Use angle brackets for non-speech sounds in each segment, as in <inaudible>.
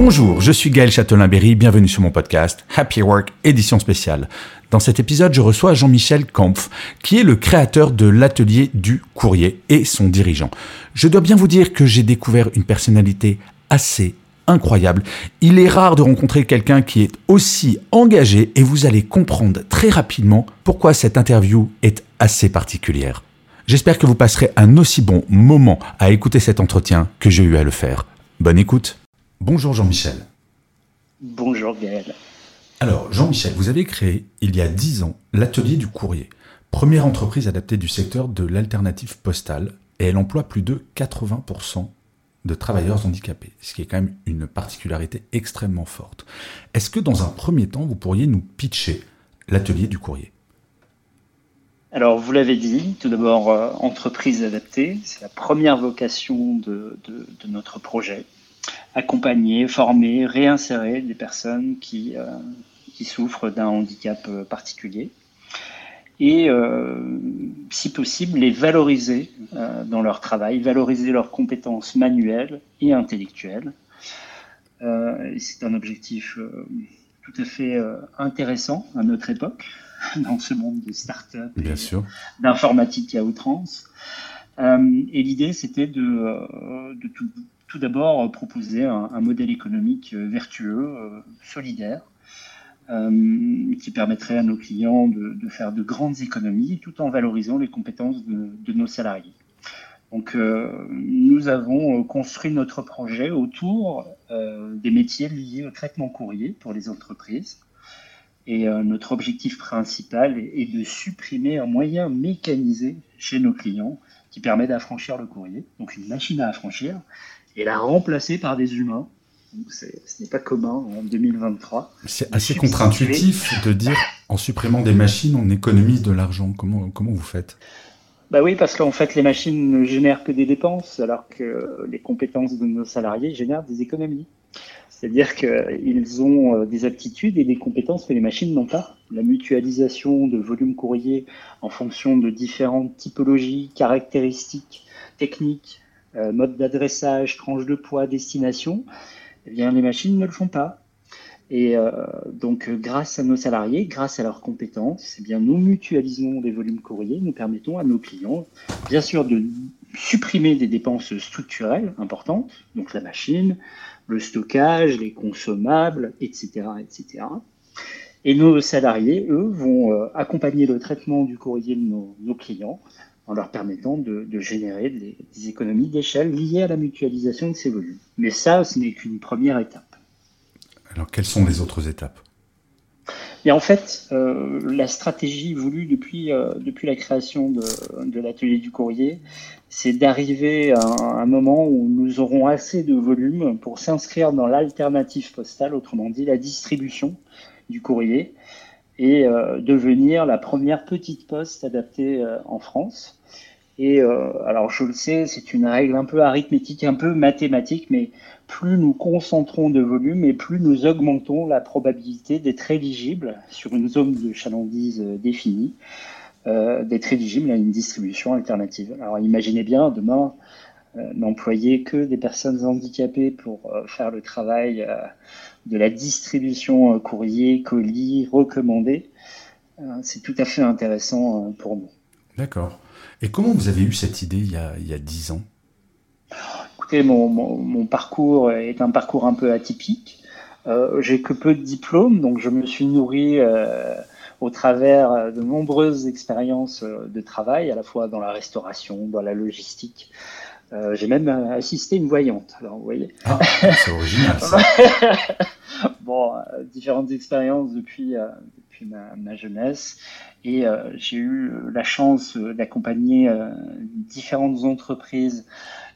Bonjour, je suis Gaël Châtelain-Berry, bienvenue sur mon podcast Happy Work édition spéciale. Dans cet épisode, je reçois Jean-Michel Kampf, qui est le créateur de l'atelier du courrier et son dirigeant. Je dois bien vous dire que j'ai découvert une personnalité assez incroyable. Il est rare de rencontrer quelqu'un qui est aussi engagé et vous allez comprendre très rapidement pourquoi cette interview est assez particulière. J'espère que vous passerez un aussi bon moment à écouter cet entretien que j'ai eu à le faire. Bonne écoute. Bonjour Jean-Michel. Bonjour Gaël. Alors Jean-Michel, vous avez créé il y a 10 ans l'atelier du courrier, première entreprise adaptée du secteur de l'alternative postale, et elle emploie plus de 80% de travailleurs handicapés, ce qui est quand même une particularité extrêmement forte. Est-ce que dans un premier temps, vous pourriez nous pitcher l'atelier du courrier? Alors, vous l'avez dit, tout d'abord, euh, entreprise adaptée, c'est la première vocation de, notre projet. Accompagner, former, réinsérer des personnes qui, euh, qui souffrent d'un handicap euh, particulier et, si possible, les valoriser dans leur travail, valoriser leurs compétences manuelles et intellectuelles. c'est un objectif tout à fait intéressant à notre époque. <laughs> dans ce monde de start-up Bien d'informatique à outrance. Euh, et l'idée, c'était de, euh, de tout, tout d'abord proposer un, modèle économique euh, vertueux, solidaire, qui permettrait à nos clients de, faire de grandes économies tout en valorisant les compétences de, nos salariés. Donc, nous avons construit notre projet autour des métiers liés au traitement courrier pour les entreprises. Et euh, notre objectif principal est, de supprimer un moyen mécanisé chez nos clients qui permet d'affranchir le courrier, donc une machine à affranchir, et la remplacer par des humains. ce n'est pas commun en 2023. C'est assez contre-intuitif de dire en supprimant des machines, on économise de l'argent. Comment, comment vous faites? Bah oui, parce qu'en fait, les machines ne génèrent que des dépenses, alors que les compétences de nos salariés génèrent des économies. C'est-à-dire qu'ils ont euh, des aptitudes et des compétences que les machines n'ont pas. La mutualisation de volume courrier en fonction de différentes typologies, caractéristiques, techniques, euh, modes d'adressage, tranches de poids, destination, eh bien, les machines ne le font pas. Et euh, donc, grâce à nos salariés, grâce à leurs compétences, eh bien, nous mutualisons les volumes courriers, nous permettons à nos clients, bien sûr, de supprimer des dépenses structurelles importantes, donc la machine, le stockage, les consommables, etc., etc. Et nos salariés, eux, vont euh, accompagner le traitement du courrier de nos, clients en leur permettant de, générer des, économies d'échelle liées à la mutualisation de ces volumes. Mais ça, ce n'est qu'une première étape. Alors, quelles sont les autres étapes? Et en fait, euh, la stratégie voulue depuis, euh, depuis la création de, de l'atelier du courrier, c'est d'arriver à un moment où nous aurons assez de volume pour s'inscrire dans l'alternative postale, autrement dit la distribution du courrier, et euh, devenir la première petite poste adaptée euh, en France. Et euh, alors je le sais, c'est une règle un peu arithmétique, un peu mathématique, mais plus nous concentrons de volume et plus nous augmentons la probabilité d'être éligible sur une zone de chalandise définie. D'être éligible à une distribution alternative. Alors imaginez bien demain n'employer que des personnes handicapées pour euh, faire le travail de la distribution courrier, colis, recommandé. C'est tout à fait intéressant pour nous. D'accord. Et comment vous avez eu cette idée il y a, il 10 ans? Écoutez, mon, mon, parcours est un parcours un peu atypique. J'ai que peu de diplômes, donc je me suis nourri au travers euh, de nombreuses expériences euh, de travail, à la fois dans la restauration, dans la logistique. Euh, j'ai même assisté une voyante. Alors, vous voyez. Ah, c'est original. Ça. <laughs> bon, différentes expériences depuis, depuis ma, ma, jeunesse. Et j'ai eu la chance d'accompagner différentes entreprises,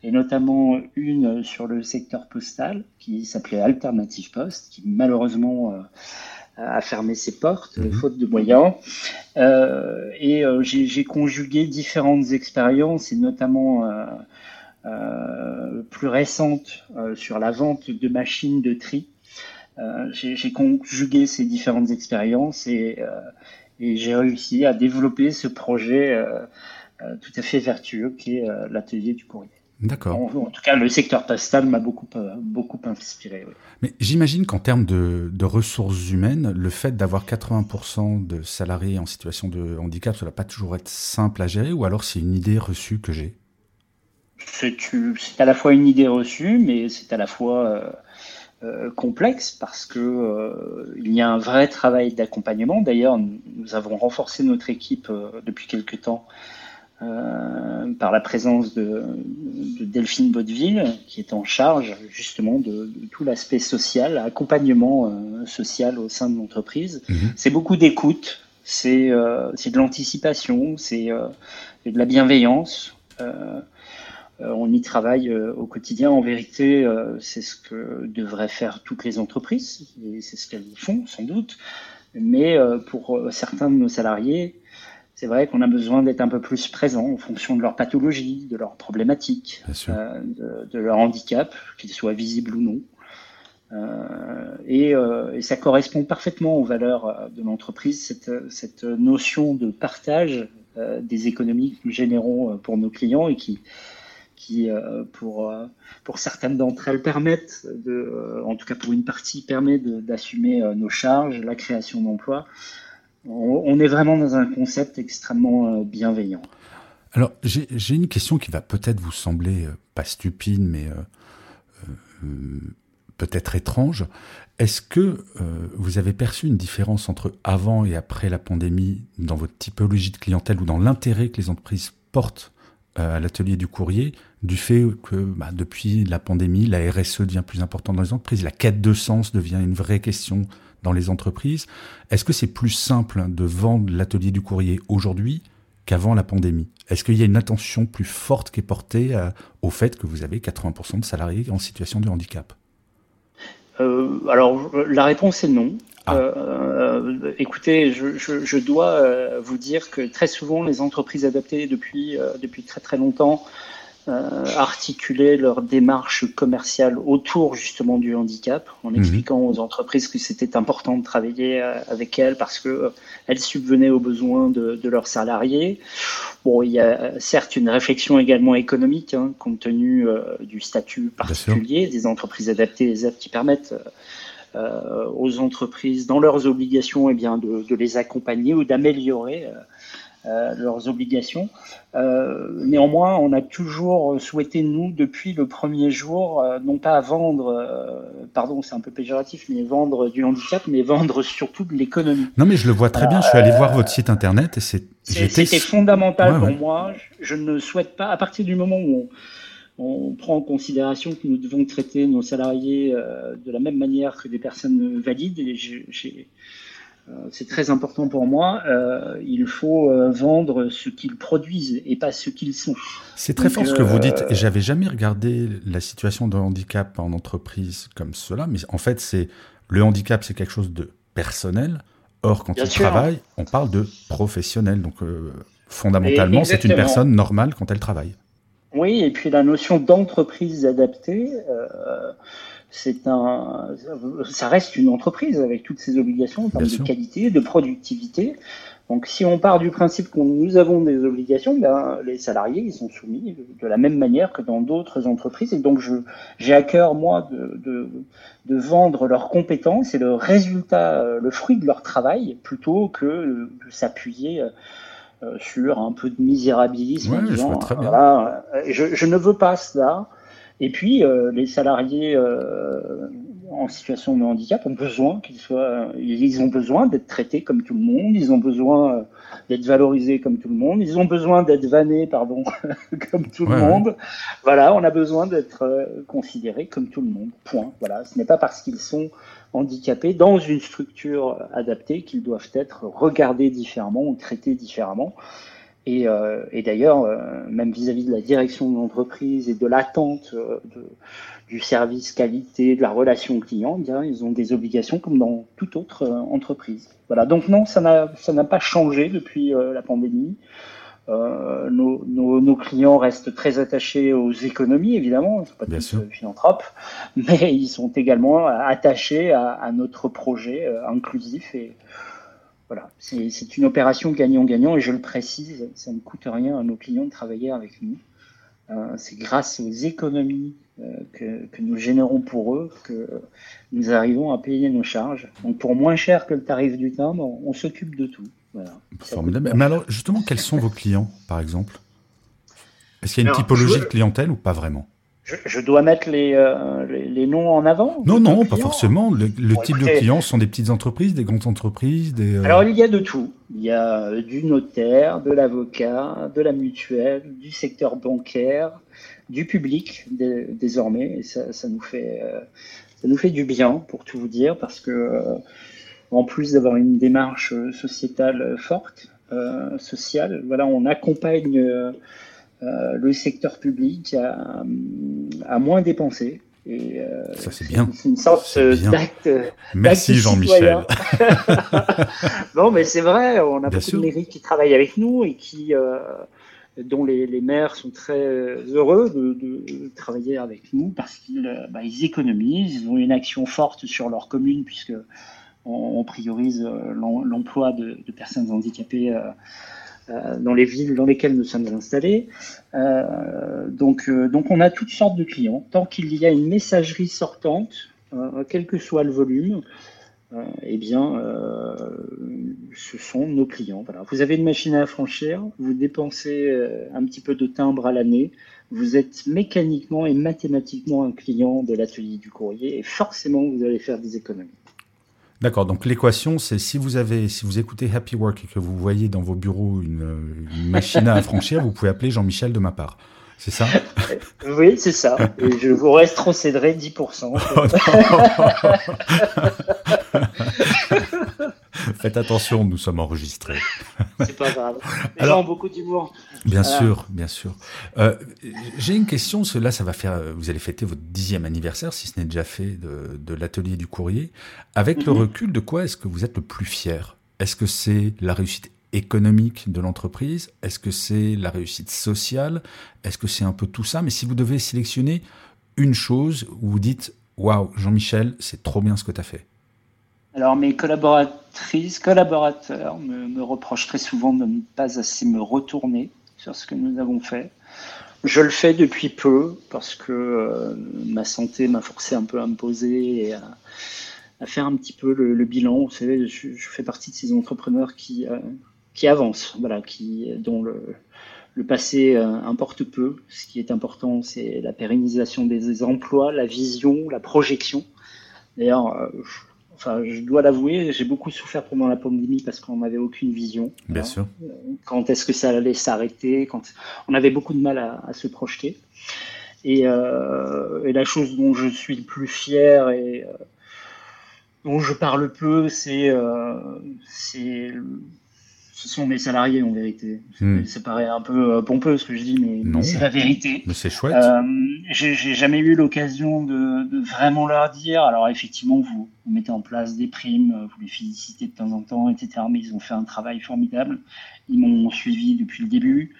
et notamment une sur le secteur postal qui s'appelait Alternative Post, qui malheureusement a fermé ses portes, mhm. faute de moyens. Euh, et euh, j'ai conjugué différentes expériences, et notamment euh, plus récentes sur la vente de machines de tri. j'ai conjugué ces différentes expériences et, et j'ai réussi à développer ce projet tout à fait vertueux qui est l'atelier du courrier. D'accord. En, en, tout cas, le secteur postal m'a beaucoup, beaucoup inspiré. Oui. Mais j'imagine qu'en termes de, de, ressources humaines, le fait d'avoir 80% de salariés en situation de handicap, ça va pas toujours être simple à gérer, ou alors c'est une idée reçue que j'ai? C'est à la fois une idée reçue, mais c'est à la fois euh, euh, complexe parce que euh, il y a un vrai travail d'accompagnement. D'ailleurs, nous avons renforcé notre équipe euh, depuis quelque temps par la présence de, de, Delphine Baudeville, qui est en charge justement de, de tout l'aspect social, accompagnement social au sein de l'entreprise. Mmh. C'est beaucoup d'écoute, c'est de l'anticipation, c'est de la bienveillance. Euh, on y travaille euh, au quotidien. En vérité, euh, c'est ce que devraient faire toutes les entreprises, et c'est ce qu'elles font sans doute. Mais pour certains de nos salariés, c'est vrai qu'on a besoin d'être un peu plus présent en fonction de leur pathologie, de leurs problématiques, de, de, leur handicap, qu'ils soient visibles ou non. Euh, et, euh, et, ça correspond parfaitement aux valeurs de l'entreprise, cette, cette, notion de partage euh, des économies que nous générons pour nos clients et qui, qui, euh, pour, euh, pour certaines d'entre elles, permettent, euh, en tout cas pour une partie, permet d'assumer nos charges, la création d'emplois. On, est vraiment dans un concept extrêmement bienveillant. Alors, j'ai une question qui va peut-être vous sembler pas stupide, mais peut-être étrange. Est-ce que vous avez perçu une différence entre avant et après la pandémie dans votre typologie de clientèle ou dans l'intérêt que les entreprises portent à l'atelier du courrier du fait que bah, depuis la pandémie, la RSE devient plus importante dans les entreprises, la quête de sens devient une vraie question dans les entreprises. Est-ce que c'est plus simple de vendre l'atelier du courrier aujourd'hui qu'avant la pandémie? Est-ce qu'il y a une attention plus forte qui est portée à, au fait que vous avez 80% de salariés en situation de handicap? Euh, Alors, la réponse est non. Ah. Euh, écoutez, je, je, je dois euh, vous dire que très souvent, les entreprises adaptées depuis, euh, depuis très très longtemps euh, articuler leur démarche commerciale autour justement du handicap, en mhm. expliquant aux entreprises que c'était important de travailler euh, avec elles parce que euh, elles subvenaient aux besoins de, de, leurs salariés. Bon, il y a certes une réflexion également économique, hein, compte tenu euh, du statut particulier des entreprises adaptées, les aides qui permettent euh, aux entreprises dans leurs obligations et eh bien, de, de les accompagner ou d'améliorer euh, leurs obligations. Euh, néanmoins, on a toujours souhaité, nous, depuis le premier jour, euh, non pas vendre, euh, pardon, c'est un peu péjoratif, mais vendre du handicap, mais vendre surtout de l'économie. Non, mais je le vois très bien. Je suis allé voir votre site internet et c'est. C'était fondamental ouais, pour moi. Je ne souhaite pas, à partir du moment où on, on prend en considération que nous devons traiter nos salariés euh, de la même manière que des personnes valides, et euh, c'est très important pour moi. Euh, il faut vendre ce qu'ils produisent et pas ce qu'ils sont. C'est très fort ce que vous dites. Et j'avais jamais regardé la situation de handicap en entreprise comme cela, mais en fait, c'est le handicap, c'est quelque chose de personnel. Or, quand Bien il sûr. travaille, on parle de professionnel. Donc, fondamentalement, c'est une personne normale quand elle travaille. Oui, et puis la notion d'entreprise adaptée. Euh, c'est un, ça reste une entreprise avec toutes ses obligations en termes de qualité, de productivité. Donc, si on part du principe que nous avons des obligations, ben, les salariés, ils sont soumis de la même manière que dans d'autres entreprises. Et donc, je, j'ai à cœur, moi, de, de, de, vendre leurs compétences et le résultat, le fruit de leur travail, plutôt que de s'appuyer euh, sur un peu de misérabilisme. Ouais, en disant, voilà, je, je ne veux pas cela. Et puis, euh, les salariés euh, en situation de handicap ont besoin qu'ils soient, ils ont besoin d'être traités comme tout le monde, ils ont besoin euh, d'être valorisés comme tout le monde, ils ont besoin d'être vannés, pardon, <laughs> comme tout ouais, le monde. Ouais. Voilà, on a besoin d'être euh, considérés comme tout le monde. Point. Voilà, ce n'est pas parce qu'ils sont handicapés dans une structure adaptée qu'ils doivent être regardés différemment traités différemment. Et, euh, d'ailleurs, euh, même vis-à-vis -vis de la direction de l'entreprise et de l'attente euh, du service qualité, de la relation client, eh bien, ils ont des obligations comme dans toute autre entreprise. Voilà. Donc non, ça n'a pas changé depuis la pandémie. Euh, nos, nos, nos, clients restent très attachés aux économies, évidemment, ils ne sont pas Bien tous sûr. philanthropes, <laughs> mais ils sont également attachés à, à notre projet inclusif et voilà, c'est une opération gagnant-gagnant et je le précise, ça ne coûte rien à nos clients de travailler avec nous. c'est grâce aux économies que, que, nous générons pour eux que nous arrivons à payer nos charges. Donc pour moins cher que le tarif du timbre, on s'occupe de tout. Formidable. Mais alors, justement, quels sont vos clients, par exemple? Est-ce qu'il y a une typologie de clientèle ou pas vraiment? Je, dois mettre les, euh, les, noms en avant Non, non, pas forcément. Le, type de clients sont des petites entreprises, des grandes entreprises des, euh, Alors, il y a de tout. Il y a euh, du notaire, de l'avocat, de la mutuelle, du secteur bancaire, du public désormais. Et ça, ça, nous fait, ça nous fait du bien, pour tout vous dire, parce que en plus d'avoir une démarche sociétale forte, sociale, voilà, on accompagne euh, le secteur public a moins. Et, euh, ça c'est bien. C'est une sorte d'acte. Merci Jean-Michel. <laughs> non, mais c'est vrai, on a beaucoup de mairies qui travaillent avec nous et qui, euh, dont les, les, maires sont très heureux de, de travailler avec nous parce qu'ils bah, ils économisent, ils ont une action forte sur leur commune puisque on, priorise l'emploi de, personnes handicapées euh, dans les villes dans lesquelles nous sommes installés. Euh, donc, euh, on a toutes sortes de clients. Tant qu'il y a une messagerie sortante, quel que soit le volume, eh bien, ce sont nos clients. Vous avez une machine à franchir, vous dépensez un petit peu de timbre à l'année, vous êtes mécaniquement et mathématiquement un client de l'atelier du courrier et forcément vous allez faire des économies. D'accord, donc l'équation, c'est si vous avez, si vous écoutez Happy Work et que vous voyez dans vos bureaux une, machine à affranchir, vous pouvez appeler Jean-Michel de ma part. C'est ça? <laughs> Oui, c'est ça. Et je vous rétrocéderai 10%. <laughs> <laughs> Faites attention, nous sommes enregistrés. C'est pas grave. Les gens ont beaucoup d'humour. Bien sûr, bien sûr. Euh, j'ai une question, cela, ça va faire, vous allez fêter votre dixième anniversaire, si ce n'est déjà fait, de, l'atelier du courrier. Avec le mhm. recul, de quoi est-ce que vous êtes le plus fier? Est-ce que c'est la réussite économique de l'entreprise? Est-ce que c'est la réussite sociale? Est-ce que c'est un peu tout ça? Mais si vous devez sélectionner une chose où vous dites, waouh, Jean-Michel, c'est trop bien ce que tu as fait. Alors mes collaboratrices, collaborateurs me, reprochent très souvent de ne pas assez me retourner sur ce que nous avons fait. Je le fais depuis peu parce que euh, ma santé m'a forcé un peu à me poser et à, faire un petit peu le, bilan. Vous savez, je, fais partie de ces entrepreneurs qui, euh, avancent, voilà, qui, dont le, passé euh, importe peu. Ce qui est important, c'est la pérennisation des emplois, la vision, la projection. D'ailleurs, enfin, je dois l'avouer, j'ai beaucoup souffert pendant la pandémie parce qu'on n'avait aucune vision. Bien sûr. Quand est-ce que ça allait s'arrêter Quand on avait beaucoup de mal à, se projeter. Euh, et, la chose dont je suis le plus fier et euh, dont je parle peu, c'est euh, ce sont mes salariés en vérité. Hmm. Ça paraît un peu euh, pompeux ce que je dis, mais, c'est la vérité. Mais c'est chouette. Euh, j'ai jamais eu l'occasion de, vraiment leur dire. Alors effectivement, vous, mettez en place des primes, vous les félicitez de temps en temps, etc. Mais ils ont fait un travail formidable. Ils m'ont suivi depuis le début.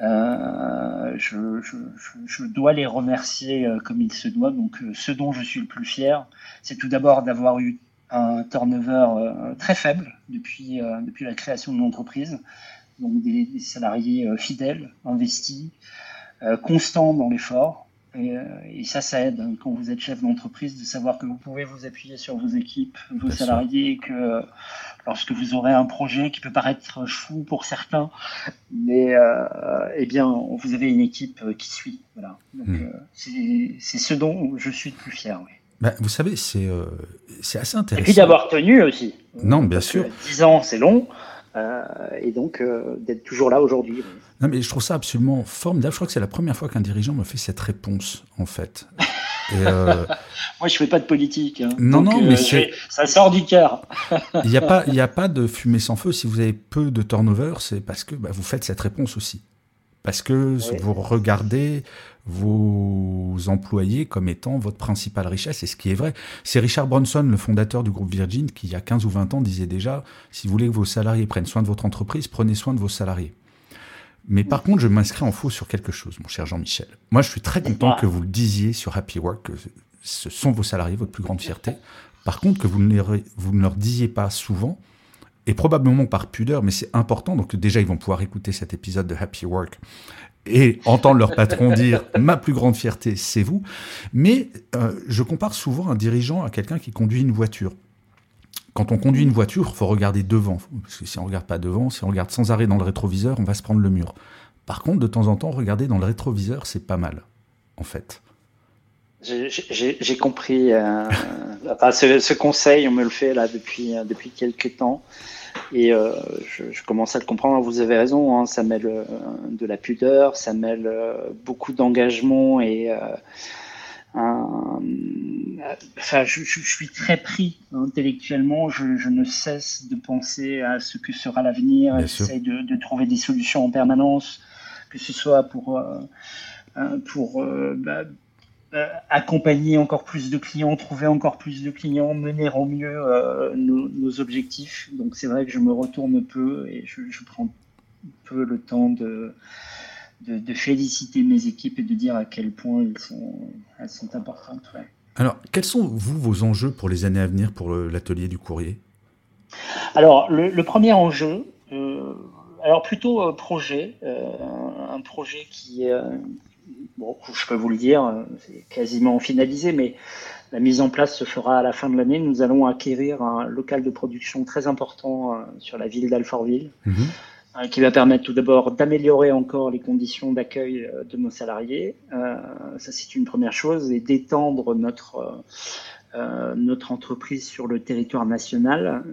Euh, je, dois les remercier comme il se doit. Donc, ce dont je suis le plus fier, c'est tout d'abord d'avoir eu un turnover euh, très faible depuis, euh, depuis la création de l'entreprise. Donc des, salariés euh, fidèles, investis, constants dans l'effort. Et, et, ça, ça aide hein, quand vous êtes chef d'entreprise de savoir que vous pouvez vous appuyer sur vos équipes, vos salariés, et que lorsque vous aurez un projet qui peut paraître fou pour certains, mais eh bien, vous avez une équipe qui suit. Voilà. Donc, hmm. c'est ce dont je suis le plus fier. Oui. Bah, vous savez, c'est euh, assez intéressant. Et puis d'avoir tenu aussi. Non, bien sûr. 10 ans, c'est long. Euh, et donc euh, d'être toujours là aujourd'hui. Non, mais je trouve ça absolument formidable. Je crois que c'est la première fois qu'un dirigeant me fait cette réponse, en fait. <laughs> Moi, je fais pas de politique. Hein. Non, non, mais ça sort du cœur. Il n'y a pas, il a pas de fumée sans feu. Si vous avez peu de turnover, c'est parce que bah, vous faites cette réponse aussi. Parce que vous regardez vos employés comme étant votre principale richesse, et ce qui est vrai. C'est Richard Bronson, le fondateur du groupe Virgin, qui il y a 15 ou 20 ans disait déjà, si vous voulez que vos salariés prennent soin de votre entreprise, prenez soin de vos salariés. Mais par contre, je m'inscris en faux sur quelque chose, mon cher Jean-Michel. Moi, je suis très content que vous le disiez sur Happy Work, que ce sont vos salariés, votre plus grande fierté. Par contre, que vous ne, vous ne leur disiez pas souvent, et probablement par pudeur, mais c'est important. Donc déjà, ils vont pouvoir écouter cet épisode de Happy Work et entendre leur patron <laughs> dire ma plus grande fierté, c'est vous. Mais euh, je compare souvent un dirigeant à quelqu'un qui conduit une voiture. Quand on conduit une voiture, il faut regarder devant. Parce que si on ne regarde pas devant, si on regarde sans arrêt dans le rétroviseur, on va se prendre le mur. Par contre, de temps en temps, regarder dans le rétroviseur, c'est pas mal, en fait. J'ai compris. Euh, ce, conseil, on me le fait là depuis, depuis quelques temps. Et euh, je, commence à le comprendre. Vous avez raison, hein, ça mêle euh, de la pudeur, ça mêle euh, beaucoup d'engagement et enfin, je, suis très pris intellectuellement. Je, ne cesse de penser à ce que sera l'avenir. J'essaie de, de, trouver des solutions en permanence, que ce soit pour pour bah, euh, accompagner encore plus de clients, trouver encore plus de clients, mener au mieux euh, nos, objectifs. Donc c'est vrai que je me retourne peu et je, prends peu le temps de, de, féliciter mes équipes et de dire à quel point elles sont, elles sont importantes. Alors, quels sont, vous, vos enjeux pour les années à venir pour l'atelier du courrier? Alors, le, premier enjeu, euh, alors plutôt projet, un projet qui, est bon, je peux vous le dire, euh, c'est quasiment finalisé, mais la mise en place se fera à la fin de l'année. Nous allons acquérir un local de production très important euh, sur la ville d'Alfortville, mhm. euh, qui va permettre tout d'abord d'améliorer encore les conditions d'accueil de nos salariés. ça, c'est une première chose, et d'étendre notre notre entreprise sur le territoire national.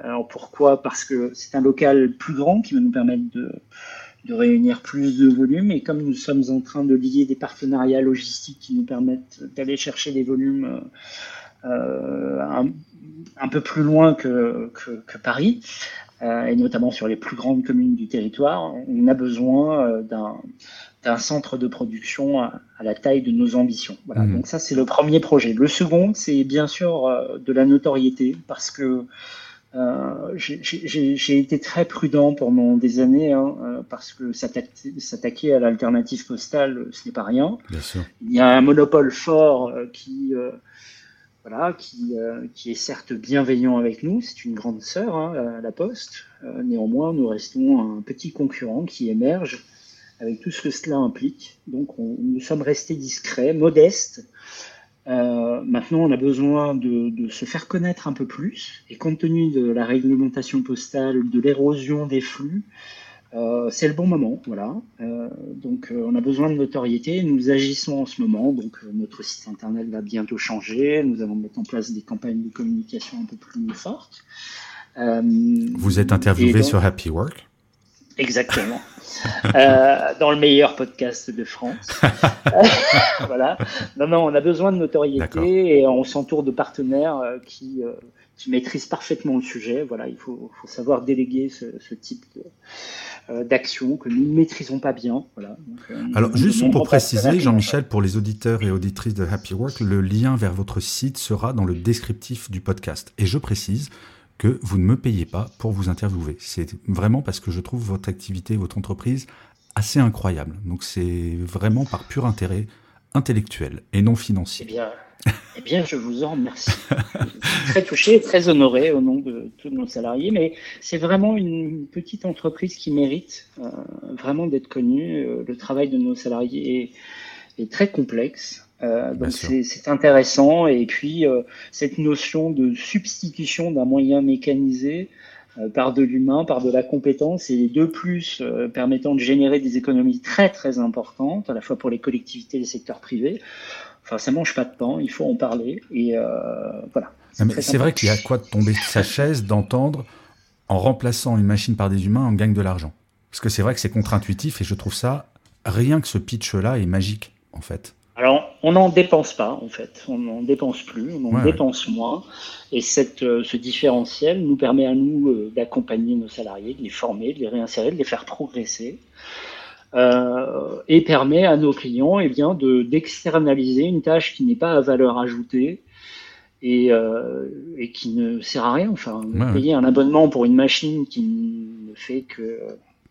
alors pourquoi? Parce que c'est un local plus grand qui va nous permettre de de réunir plus de volumes. Et comme nous sommes en train de lier des partenariats logistiques qui nous permettent d'aller chercher des volumes euh, un, peu plus loin que, que, Paris, euh, et notamment sur les plus grandes communes du territoire, on a besoin euh, d'un centre de production à, la taille de nos ambitions. Voilà. Mmh. Donc ça, c'est le premier projet. Le second, c'est bien sûr de la notoriété, parce que euh, j'ai été très prudent pendant des années hein, euh, parce que s'attaquer à l'alternative postale, ce n'est pas rien. Il y a un monopole fort euh, qui, voilà, qui, qui, est certes bienveillant avec nous. C'est une grande sœur, hein, la Poste. néanmoins, nous restons un petit concurrent qui émerge avec tout ce que cela implique. Donc, on, nous sommes restés discrets, modestes. Euh, maintenant, on a besoin de, se faire connaître un peu plus, et compte tenu de la réglementation postale, de l'érosion des flux, euh, c'est le bon moment, voilà. Euh, donc, on a besoin de notoriété. Nous agissons en ce moment. Donc, notre site internet va bientôt changer. Nous allons mettre en place des campagnes de communication un peu plus fortes. Vous êtes interviewé sur Happy Work Exactement. Euh, dans le meilleur podcast de France. <laughs> voilà. Non, non, on a besoin de notoriété et on s'entoure de partenaires euh, qui, euh, qui, maîtrisent parfaitement le sujet. Voilà, il faut, faut savoir déléguer ce, ce type d'action que nous ne maîtrisons pas bien. Voilà. Alors, juste pour préciser, Jean-Michel, pour les auditeurs et auditrices de Happy Work, le lien vers votre site sera dans le descriptif du podcast. Et je précise, que vous ne me payez pas pour vous interviewer. C'est vraiment parce que je trouve votre activité, votre entreprise assez incroyable. Donc c'est vraiment par pur intérêt intellectuel et non financier. Eh bien, eh je vous en remercie. très touché, très honoré au nom de tous nos salariés, mais c'est vraiment une petite entreprise qui mérite euh, vraiment d'être connue. Euh, le travail de nos salariés est très complexe. Euh, donc c'est intéressant. Et puis euh, cette notion de substitution d'un moyen mécanisé euh, par de l'humain, par de la compétence, et les deux plus permettant de générer des économies très très importantes, à la fois pour les collectivités et les secteurs privés. Enfin, ça mange pas de pain, il faut en parler. Et voilà. C'est vrai qu'il y a quoi de tomber sa chaise d'entendre en remplaçant une machine par des humains, on gagne de l'argent. Parce que c'est vrai que c'est contre-intuitif et je trouve ça, rien que ce pitch-là est magique, en fait. On n'en dépense pas, en fait. On n'en dépense plus, on en dépense moins. Et cette, euh, ce différentiel nous permet à nous euh, d'accompagner nos salariés, de les former, de les réinsérer, de les faire progresser. Euh, et permet à nos clients eh bien, de, d'externaliser une tâche qui n'est pas à valeur ajoutée et, et qui ne sert à rien. Enfin, payer un abonnement pour une machine qui ne fait que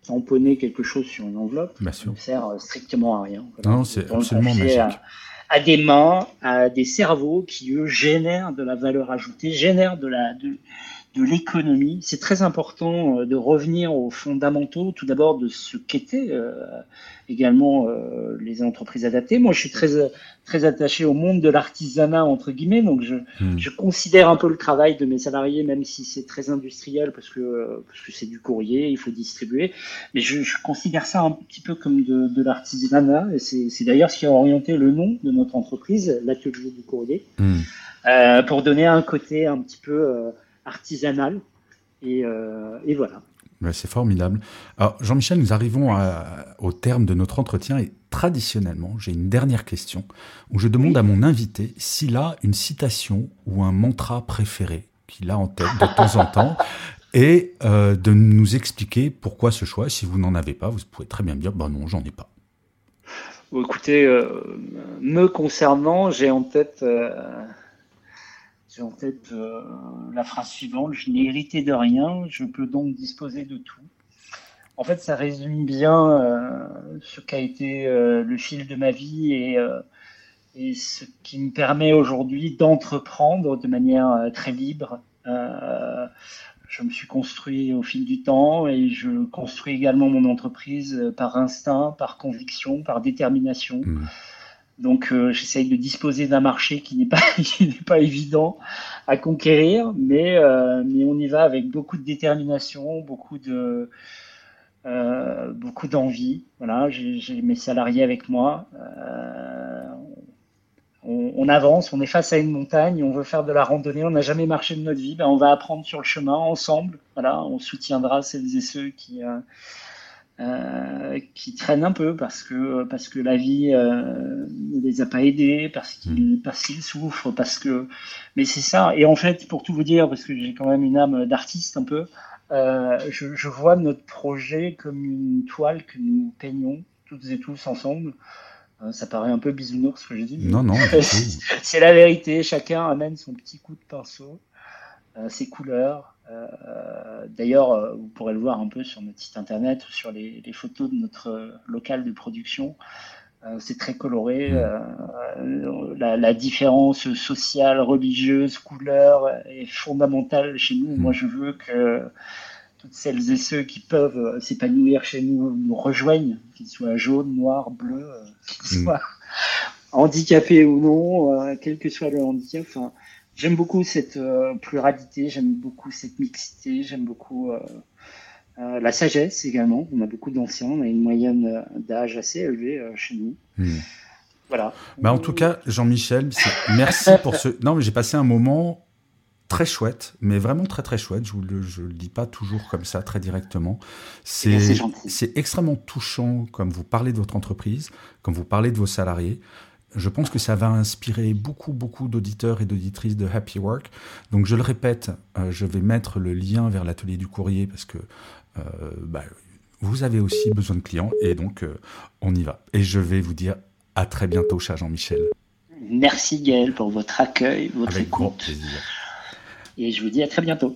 tamponner quelque chose sur une enveloppe ne sert strictement à rien. Non, c'est absolument magique. À, des mains, à des cerveaux qui, eux, génèrent de la valeur ajoutée, génèrent de la, de, de l'économie. C'est très important de revenir aux fondamentaux, tout d'abord de ce qu'étaient également les entreprises adaptées. Moi, je suis très très attaché au monde de l'artisanat entre guillemets, donc je, hmm. je, considère un peu le travail de mes salariés, même si c'est très industriel parce que parce que c'est du courrier, il faut distribuer, mais je, je considère ça un petit peu comme de, de l'artisanat et c'est d'ailleurs ce qui a orienté le nom de notre entreprise, l'atelier du courrier, hmm. euh, pour donner un côté un petit peu artisanal et, euh, et voilà. C'est formidable. Alors, Jean-Michel, nous arrivons au terme de notre entretien et traditionnellement, j'ai une dernière question où je demande à mon invité s'il a une citation ou un mantra préféré qu'il a en tête de temps en temps <laughs> et euh, de nous expliquer pourquoi ce choix. Si vous n'en avez pas, vous pouvez très bien dire bah non, j'en ai pas. écoutez, euh, me concernant, j'ai en tête euh, en tête euh, la phrase suivante Je n'ai hérité de rien, je peux donc disposer de tout. En fait, ça résume bien euh, ce qu'a été euh, le fil de ma vie et, et ce qui me permet aujourd'hui d'entreprendre de manière très libre. je me suis construit au fil du temps et je construis également mon entreprise par instinct, par conviction, par détermination. Mmh. Donc euh, j'essaye de disposer d'un marché qui n'est pas <laughs> pas évident à conquérir, mais euh, mais on y va avec beaucoup de détermination, beaucoup de euh, beaucoup d'envie. Voilà, j'ai mes salariés avec moi. On, on, avance, on est face à une montagne, on veut faire de la randonnée, on n'a jamais marché de notre vie, ben on va apprendre sur le chemin ensemble. Voilà, on soutiendra celles et ceux qui euh, qui traînent un peu parce que parce que la vie euh, ne les a pas aidés, parce qu'ils mm. parce qu'ils souffrent, parce que mais c'est ça. Et en fait, pour tout vous dire, parce que j'ai quand même une âme d'artiste un peu, euh, je, je, vois notre projet comme une toile que nous peignons toutes et tous ensemble. Euh, ça paraît un peu bisounours ce que je dis. Non, non. <laughs> c'est la vérité. Chacun amène son petit coup de pinceau, ses couleurs, euh, d'ailleurs, euh, vous pourrez le voir un peu sur notre site internet, sur les, photos de notre local de production. Euh, c'est très coloré. Mmh. La, différence sociale, religieuse, couleur est fondamentale chez nous. Mmh. Moi, je veux que toutes celles et ceux qui peuvent s'épanouir chez nous nous rejoignent, qu'ils soient jaunes, noirs, bleus, qu'ils mmh. soient handicapés ou non, quel que soit le handicap. Enfin, j'aime beaucoup cette euh, pluralité, j'aime beaucoup cette mixité, j'aime beaucoup euh, euh, la sagesse également. On a beaucoup d'anciens, on a une moyenne d'âge assez élevée chez nous. Hmm. Voilà. Bah en tout cas, Jean-Michel, merci pour ce. Non, mais j'ai passé un moment très chouette, mais vraiment très très chouette. Je ne le, le dis pas toujours comme ça, très directement. C'est extrêmement touchant comme vous parlez de votre entreprise, comme vous parlez de vos salariés je pense que ça va inspirer beaucoup, beaucoup d'auditeurs et d'auditrices de Happy Work. Donc je le répète, euh, je vais mettre le lien vers l'atelier du courrier parce que euh, bah, vous avez aussi besoin de clients et donc euh, on y va. Et je vais vous dire à très bientôt, cher Jean-Michel. Merci Gaël pour votre accueil, votre Avec écoute. Grand plaisir. Et je vous dis à très bientôt.